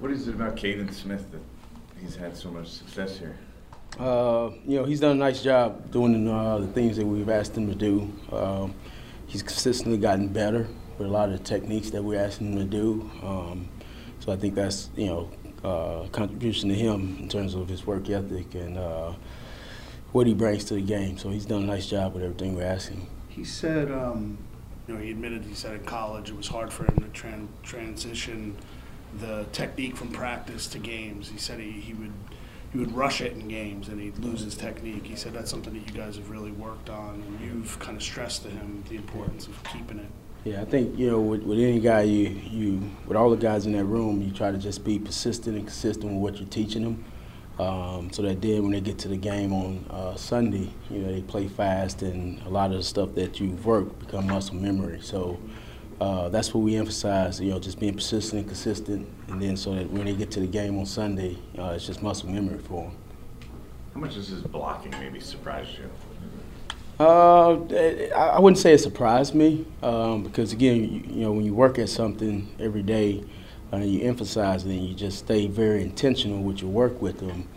What is it about Kaden Smith that he's had so much success here? Uh, you know, he's done a nice job doing uh, the things that we've asked him to do. Um, he's consistently gotten better with a lot of the techniques that we're asking him to do. Um, so I think that's, you know, uh, contribution to him in terms of his work ethic and uh, what he brings to the game. So he's done a nice job with everything we're asking. He said, um, you know, he admitted he said in college it was hard for him to tran- transition the technique from practice to games. He said he, he would he would rush it in games and he'd lose his technique. He said that's something that you guys have really worked on and you've kind of stressed to him the importance of keeping it. Yeah, I think you know with, with any guy, you you with all the guys in that room, you try to just be persistent and consistent with what you're teaching them, um, so that then when they get to the game on uh, Sunday, you know they play fast and a lot of the stuff that you've worked become muscle memory. So uh, that's what we emphasize. You know, just being persistent and consistent, and then so that when they get to the game on Sunday, uh, it's just muscle memory for them. How much does his blocking maybe surprise you? Uh, I wouldn't say it surprised me um, because again, you, you, know, when you work at something every day, uh, you emphasize it and you just stay very intentional with your work with them.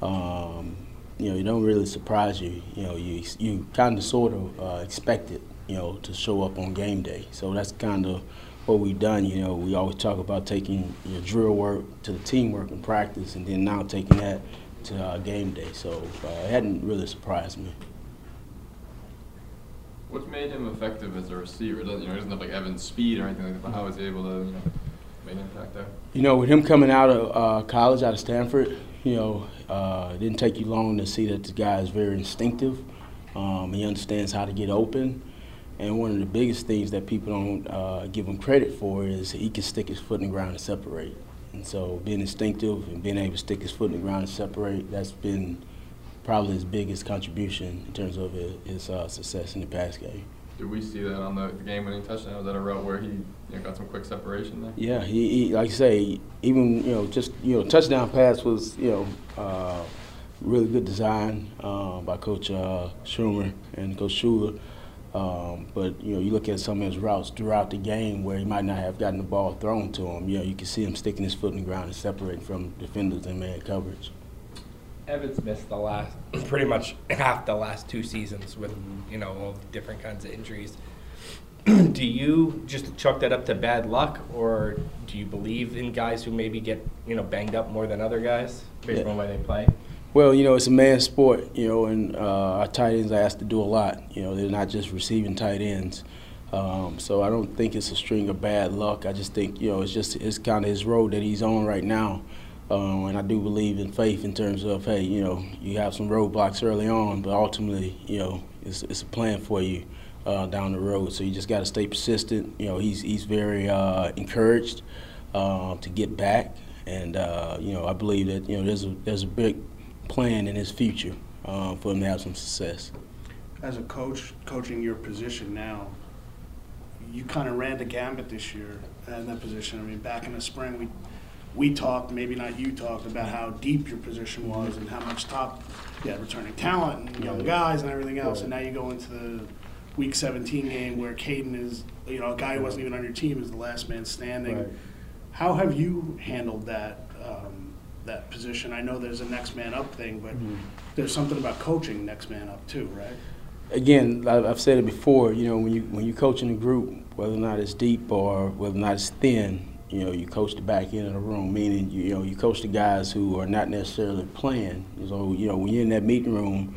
Um, you know, you don't really surprise you. You know, you you kind of sort of uh, expect it. You know, to show up on game day. So that's kind of what we've done. You know, we always talk about taking your drill work to the teamwork and practice, and then now taking that to uh, game day. So uh, it hadn't really surprised me. What's made him effective as a receiver? Doesn't, you know, he doesn't have like Evan's speed or anything like that. But how is he able to, you know, make an impact there? You know, with him coming out of uh, college, out of Stanford, you know, uh, it didn't take you long to see that the guy is very instinctive. Um, he understands how to get open. And one of the biggest things that people don't uh, give him credit for is he can stick his foot in the ground and separate. And so being instinctive and being able to stick his foot in the ground and separate, that's been probably his biggest contribution in terms of his uh, success in the pass game. Did we see that on the game-winning touchdown? Was that a route where he you know, got some quick separation there? Yeah, he, he like I say, even you know, just you know, touchdown pass was you know uh, really good design uh, by Coach uh, Shurmur and Coach Shula. Um, but you know, you look at some of his routes throughout the game where he might not have gotten the ball thrown to him. You know, you can see him sticking his foot in the ground and separating from defenders in man coverage. Evans missed the last, pretty much half the last two seasons with, you know, all different kinds of injuries. do you just chalk that up to bad luck, or do you believe in guys who maybe get, you know, banged up more than other guys based yeah. on where they play? Well, you know, it's a man's sport, you know, and uh, our tight ends are asked to do a lot. You know, they're not just receiving tight ends. Um, so I don't think it's a string of bad luck. I just think, you know, it's just it's kind of his road that he's on right now. Um, and I do believe in faith in terms of, hey, you know, you have some roadblocks early on, but ultimately, you know, it's, it's a plan for you uh, down the road. So you just got to stay persistent. You know, he's he's very uh, encouraged uh, to get back, and uh, you know, I believe that you know there's a there's a big plan in his future uh, for him to have some success. As a coach, coaching your position now, you kind of ran the gambit this year in that position. I mean, back in the spring, we we talked, maybe not you talked, about how deep your position was and how much top you had returning talent and young guys and everything else. And now you go into the week 17 game where Kaden is, you know, a guy who wasn't even on your team is the last man standing. Right. How have you handled that um, that position? I know there's a next man up thing, but mm-hmm. there's something about coaching next man up too, right? Again, I've said it before. You know, when you when you coach in a group, whether or not it's deep or whether or not it's thin, you know, you coach the back end of the room, meaning you, you know you coach the guys who are not necessarily playing. So you know when you're in that meeting room,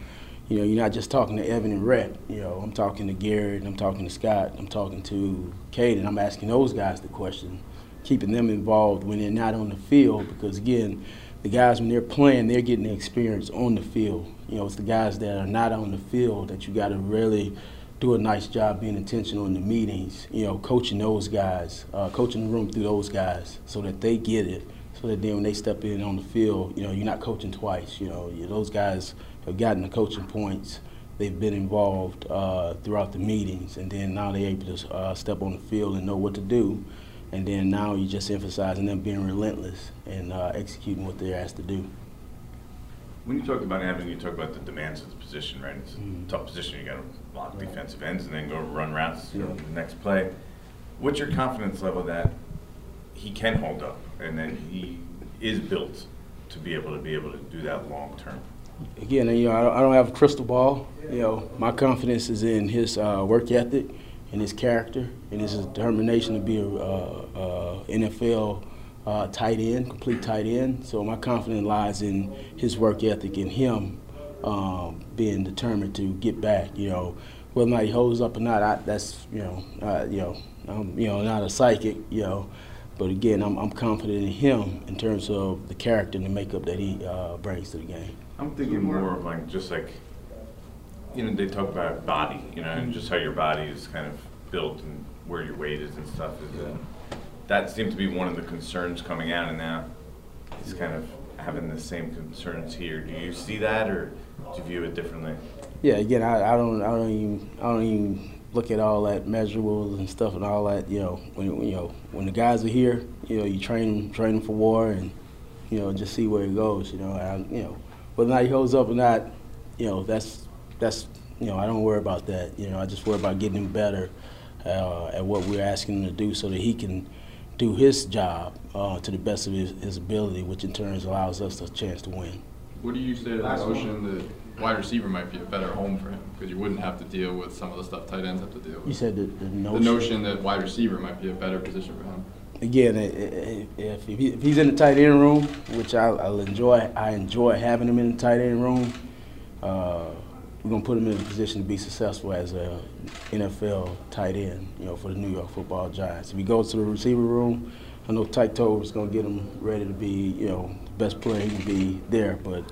you know you're not just talking to Evan and Rhett. You know I'm talking to Garrett, I'm talking to Scott, I'm talking to Kate, and I'm asking those guys the question, keeping them involved when they're not on the field because again, the guys when they're playing, they're getting the experience on the field. You know it's the guys that are not on the field that you got to really do a nice job being intentional in the meetings, you know, coaching those guys, uh, coaching the room through those guys so that they get it, so that then when they step in on the field, you know, you're not coaching twice. You know, those guys have gotten the coaching points. They've been involved uh, throughout the meetings, and then now they're able to uh, step on the field and know what to do. And then now you're just emphasizing them being relentless and uh, executing what they're asked to do. When you talk about having, you talk about the demands of the position, right? It's a mm. tough position. You got to block right. defensive ends and then go run routes yeah. the next play. What's your confidence level that he can hold up and then he is built to be able to be able to do that long term? again, you know, I don't, I don't have a crystal ball. You know, my confidence is in his uh, work ethic, and his character, and his determination to be a uh, uh, NFL uh, tight end, complete tight end. So my confidence lies in his work ethic and him um, being determined to get back. You know, whether or not he holds up or not, I, that's you know, uh, you know, I'm you know not a psychic. You know. But again, I'm, I'm confident in him in terms of the character and the makeup that he uh, brings to the game. I'm thinking more of like, just like, you know, they talk about body, you know, and just how your body is kind of built and where your weight is and stuff. Is uh, That seemed to be one of the concerns coming out, and now he's kind of having the same concerns here. Do you see that, or do you view it differently? Yeah, again, I, I don't, I don't even, I don't even look at all that measurables and stuff and all that. You know, when when, you know when the guys are here, you know, you train them, train them for war, and you know, just see where it goes. You know, and, you know, whether or not he holds up or not, you know, that's that's you know, I don't worry about that. You know, I just worry about getting him better uh, at what we're asking him to do, so that he can do his job uh, to the best of his, his ability, which in turn allows us a chance to win. What do you say to the notion that wide receiver might be a better home for him? Because you wouldn't have to deal with some of the stuff tight ends have to deal with. You said the, the notion. The notion that wide receiver might be a better position for him. again, i- i- if, if, he's in the tight end room, which I, I'll enjoy, I enjoy having him in the tight end room. Uh, we're gonna put him in a position to be successful as a NFL tight end, you know, for the New York Football Giants. If he goes to the receiver room, I know Tight Toe is gonna get him ready to be, you know, the best player he can be there. But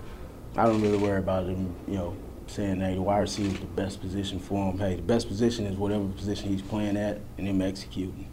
I don't really worry about him, you know, saying, hey, the wide receiver is the best position for him. Hey, the best position is whatever position he's playing at, and him executing.